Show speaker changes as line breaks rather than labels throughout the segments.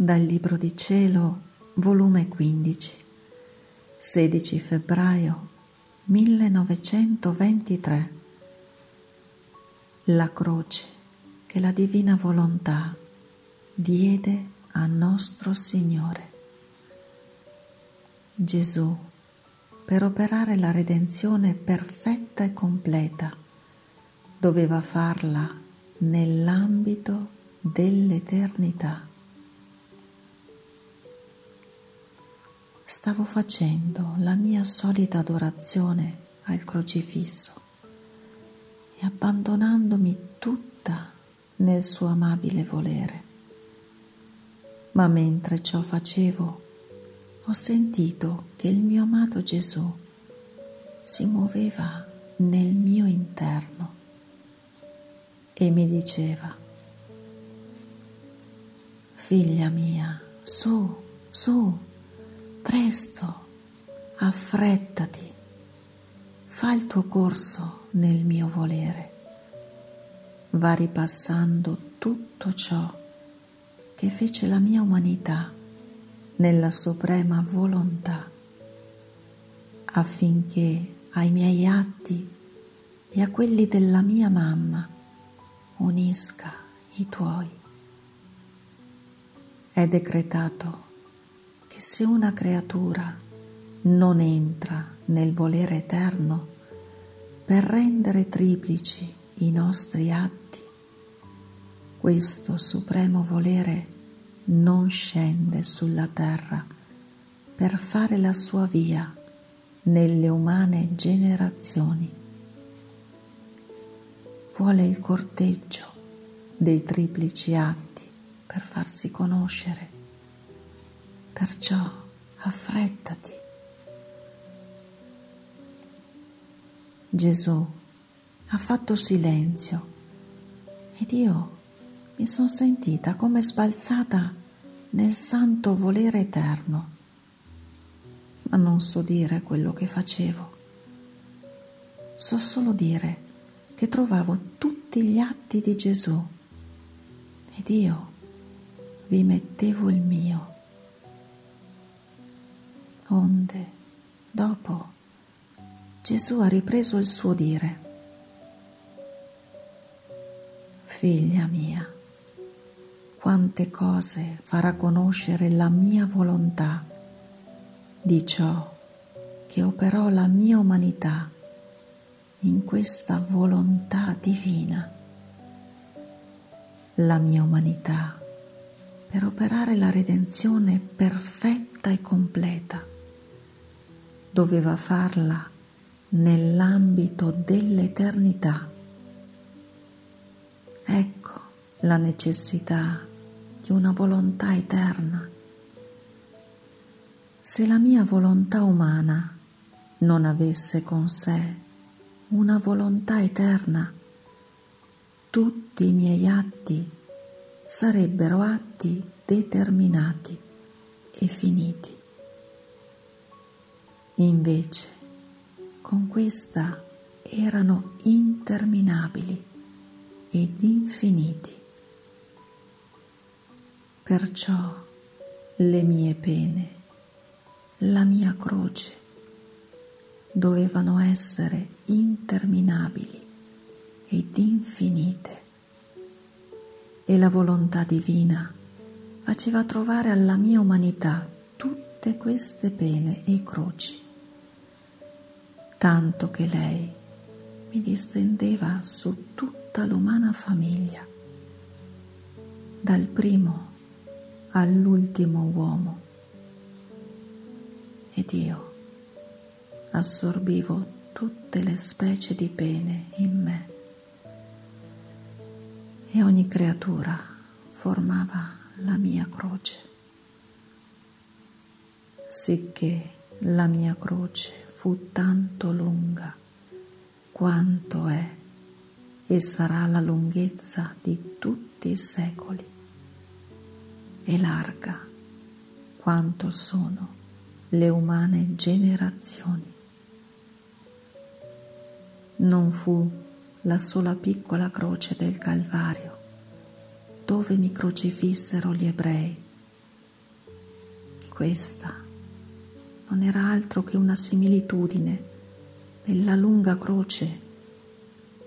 Dal Libro di Cielo, volume 15, 16 febbraio 1923. La croce che la divina volontà diede a nostro Signore. Gesù, per operare la redenzione perfetta e completa, doveva farla nell'ambito dell'eternità. Stavo facendo la mia solita adorazione al crocifisso e abbandonandomi tutta nel suo amabile volere. Ma mentre ciò facevo, ho sentito che il mio amato Gesù si muoveva nel mio interno e mi diceva, figlia mia, su, su, presto, affrettati, fa il tuo corso nel mio volere, va ripassando tutto ciò che fece la mia umanità nella suprema volontà, affinché ai miei atti e a quelli della mia mamma unisca i tuoi. È decretato che se una creatura non entra nel volere eterno per rendere triplici i nostri atti, questo supremo volere non scende sulla terra per fare la sua via nelle umane generazioni. Vuole il corteggio dei triplici atti per farsi conoscere. Perciò affrettati. Gesù ha fatto silenzio ed io mi sono sentita come sbalzata nel santo volere eterno, ma non so dire quello che facevo. So solo dire che trovavo tutti gli atti di Gesù ed io vi mettevo il mio. Onde, dopo, Gesù ha ripreso il suo dire. Figlia mia, quante cose farà conoscere la mia volontà di ciò che operò la mia umanità in questa volontà divina. La mia umanità per operare la redenzione perfetta e completa doveva farla nell'ambito dell'eternità. Ecco la necessità di una volontà eterna. Se la mia volontà umana non avesse con sé una volontà eterna, tutti i miei atti sarebbero atti determinati e finiti. Invece, con questa erano interminabili ed infiniti. Perciò le mie pene, la mia croce, dovevano essere interminabili ed infinite. E la volontà divina faceva trovare alla mia umanità tutte queste pene e croci, tanto che lei mi distendeva su tutta l'umana famiglia, dal primo all'ultimo uomo. Ed io assorbivo tutte le specie di pene in me e ogni creatura formava la mia croce, sicché la mia croce fu tanto lunga quanto è e sarà la lunghezza di tutti i secoli e larga quanto sono le umane generazioni. Non fu la sola piccola croce del Calvario dove mi crocifissero gli ebrei Questa non era altro che una similitudine della lunga croce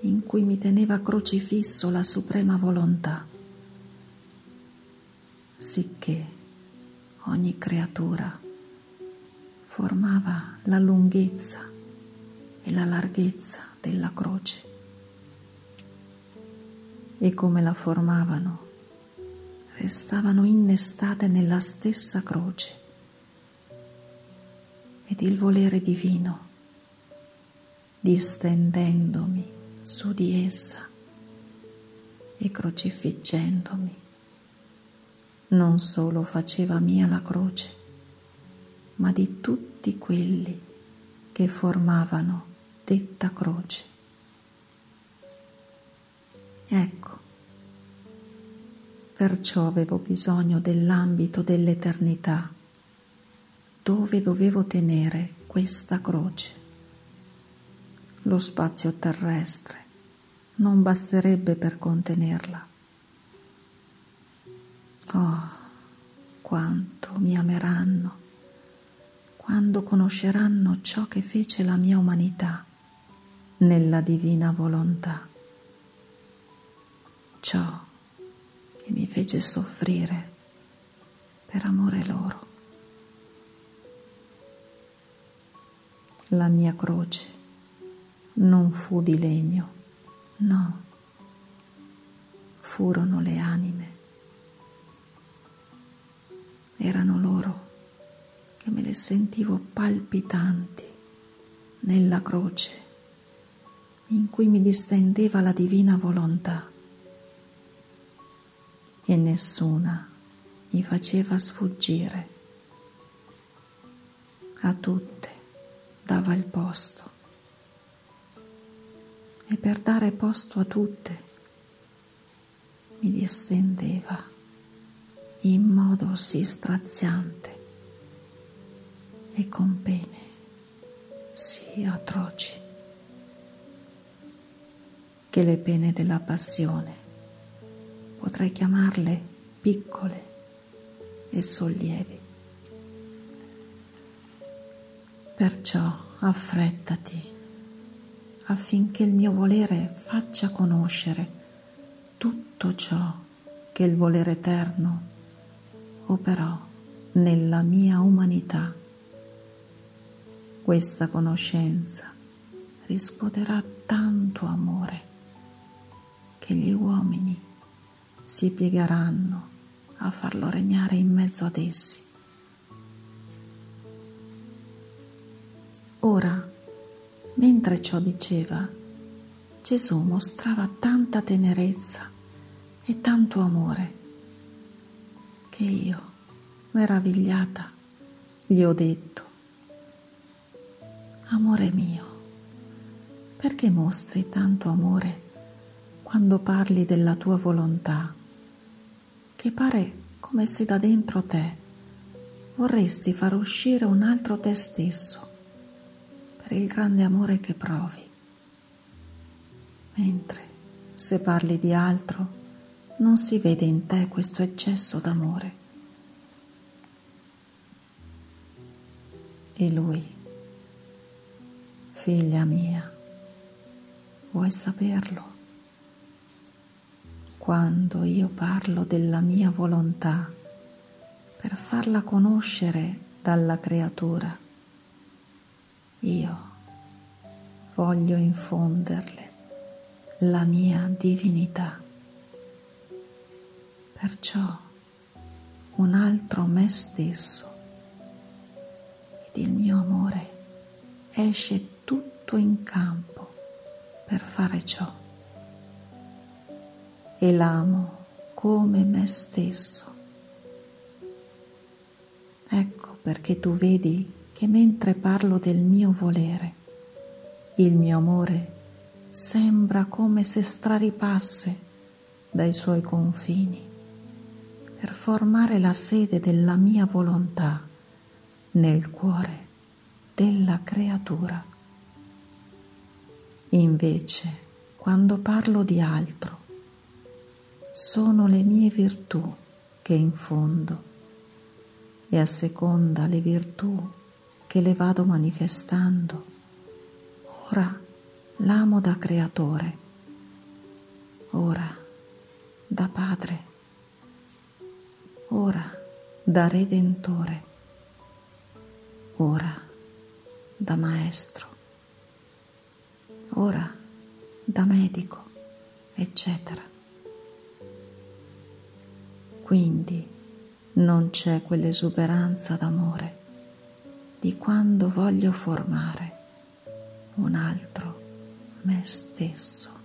in cui mi teneva crocifisso la suprema volontà, sicché ogni creatura formava la lunghezza e la larghezza della croce. E come la formavano, restavano innestate nella stessa croce ed il volere divino, distendendomi su di essa e crocifiggendomi, non solo faceva mia la croce, ma di tutti quelli che formavano detta croce. Ecco, perciò avevo bisogno dell'ambito dell'eternità dove dovevo tenere questa croce. Lo spazio terrestre non basterebbe per contenerla. Oh, quanto mi ameranno quando conosceranno ciò che fece la mia umanità nella divina volontà, ciò che mi fece soffrire per amore loro. La mia croce. Non fu di legno, no, furono le anime. Erano loro che me le sentivo palpitanti nella croce in cui mi distendeva la divina volontà. E nessuna mi faceva sfuggire. A tutte dava il posto. E per dare posto a tutte mi distendeva in modo sì straziante e con pene sì atroci che le pene della passione potrei chiamarle piccole e sollievi. Perciò affrettati affinché il mio volere faccia conoscere tutto ciò che il volere eterno operò nella mia umanità. Questa conoscenza riscuoterà tanto amore che gli uomini si piegheranno a farlo regnare in mezzo ad essi. Ora, mentre ciò diceva, Gesù mostrava tanta tenerezza e tanto amore che io, meravigliata, gli ho detto, Amore mio, perché mostri tanto amore quando parli della tua volontà, che pare come se da dentro te vorresti far uscire un altro te stesso per il grande amore che provi. Mentre se parli di altro non si vede in te questo eccesso d'amore. E lui, figlia mia, vuoi saperlo? Quando io parlo della mia volontà per farla conoscere dalla creatura, io voglio infonderle la mia divinità. Perciò un altro me stesso ed il mio amore esce tutto in campo per fare ciò. E l'amo come me stesso. Ecco perché tu vedi che mentre parlo del mio volere, il mio amore sembra come se straripasse dai suoi confini per formare la sede della mia volontà nel cuore della creatura. Invece, quando parlo di altro, sono le mie virtù che infondo e a seconda le virtù che le vado manifestando, ora l'amo da creatore, ora da padre, ora da redentore, ora da maestro, ora da medico, eccetera. Quindi non c'è quell'esuberanza d'amore di quando voglio formare un altro me stesso.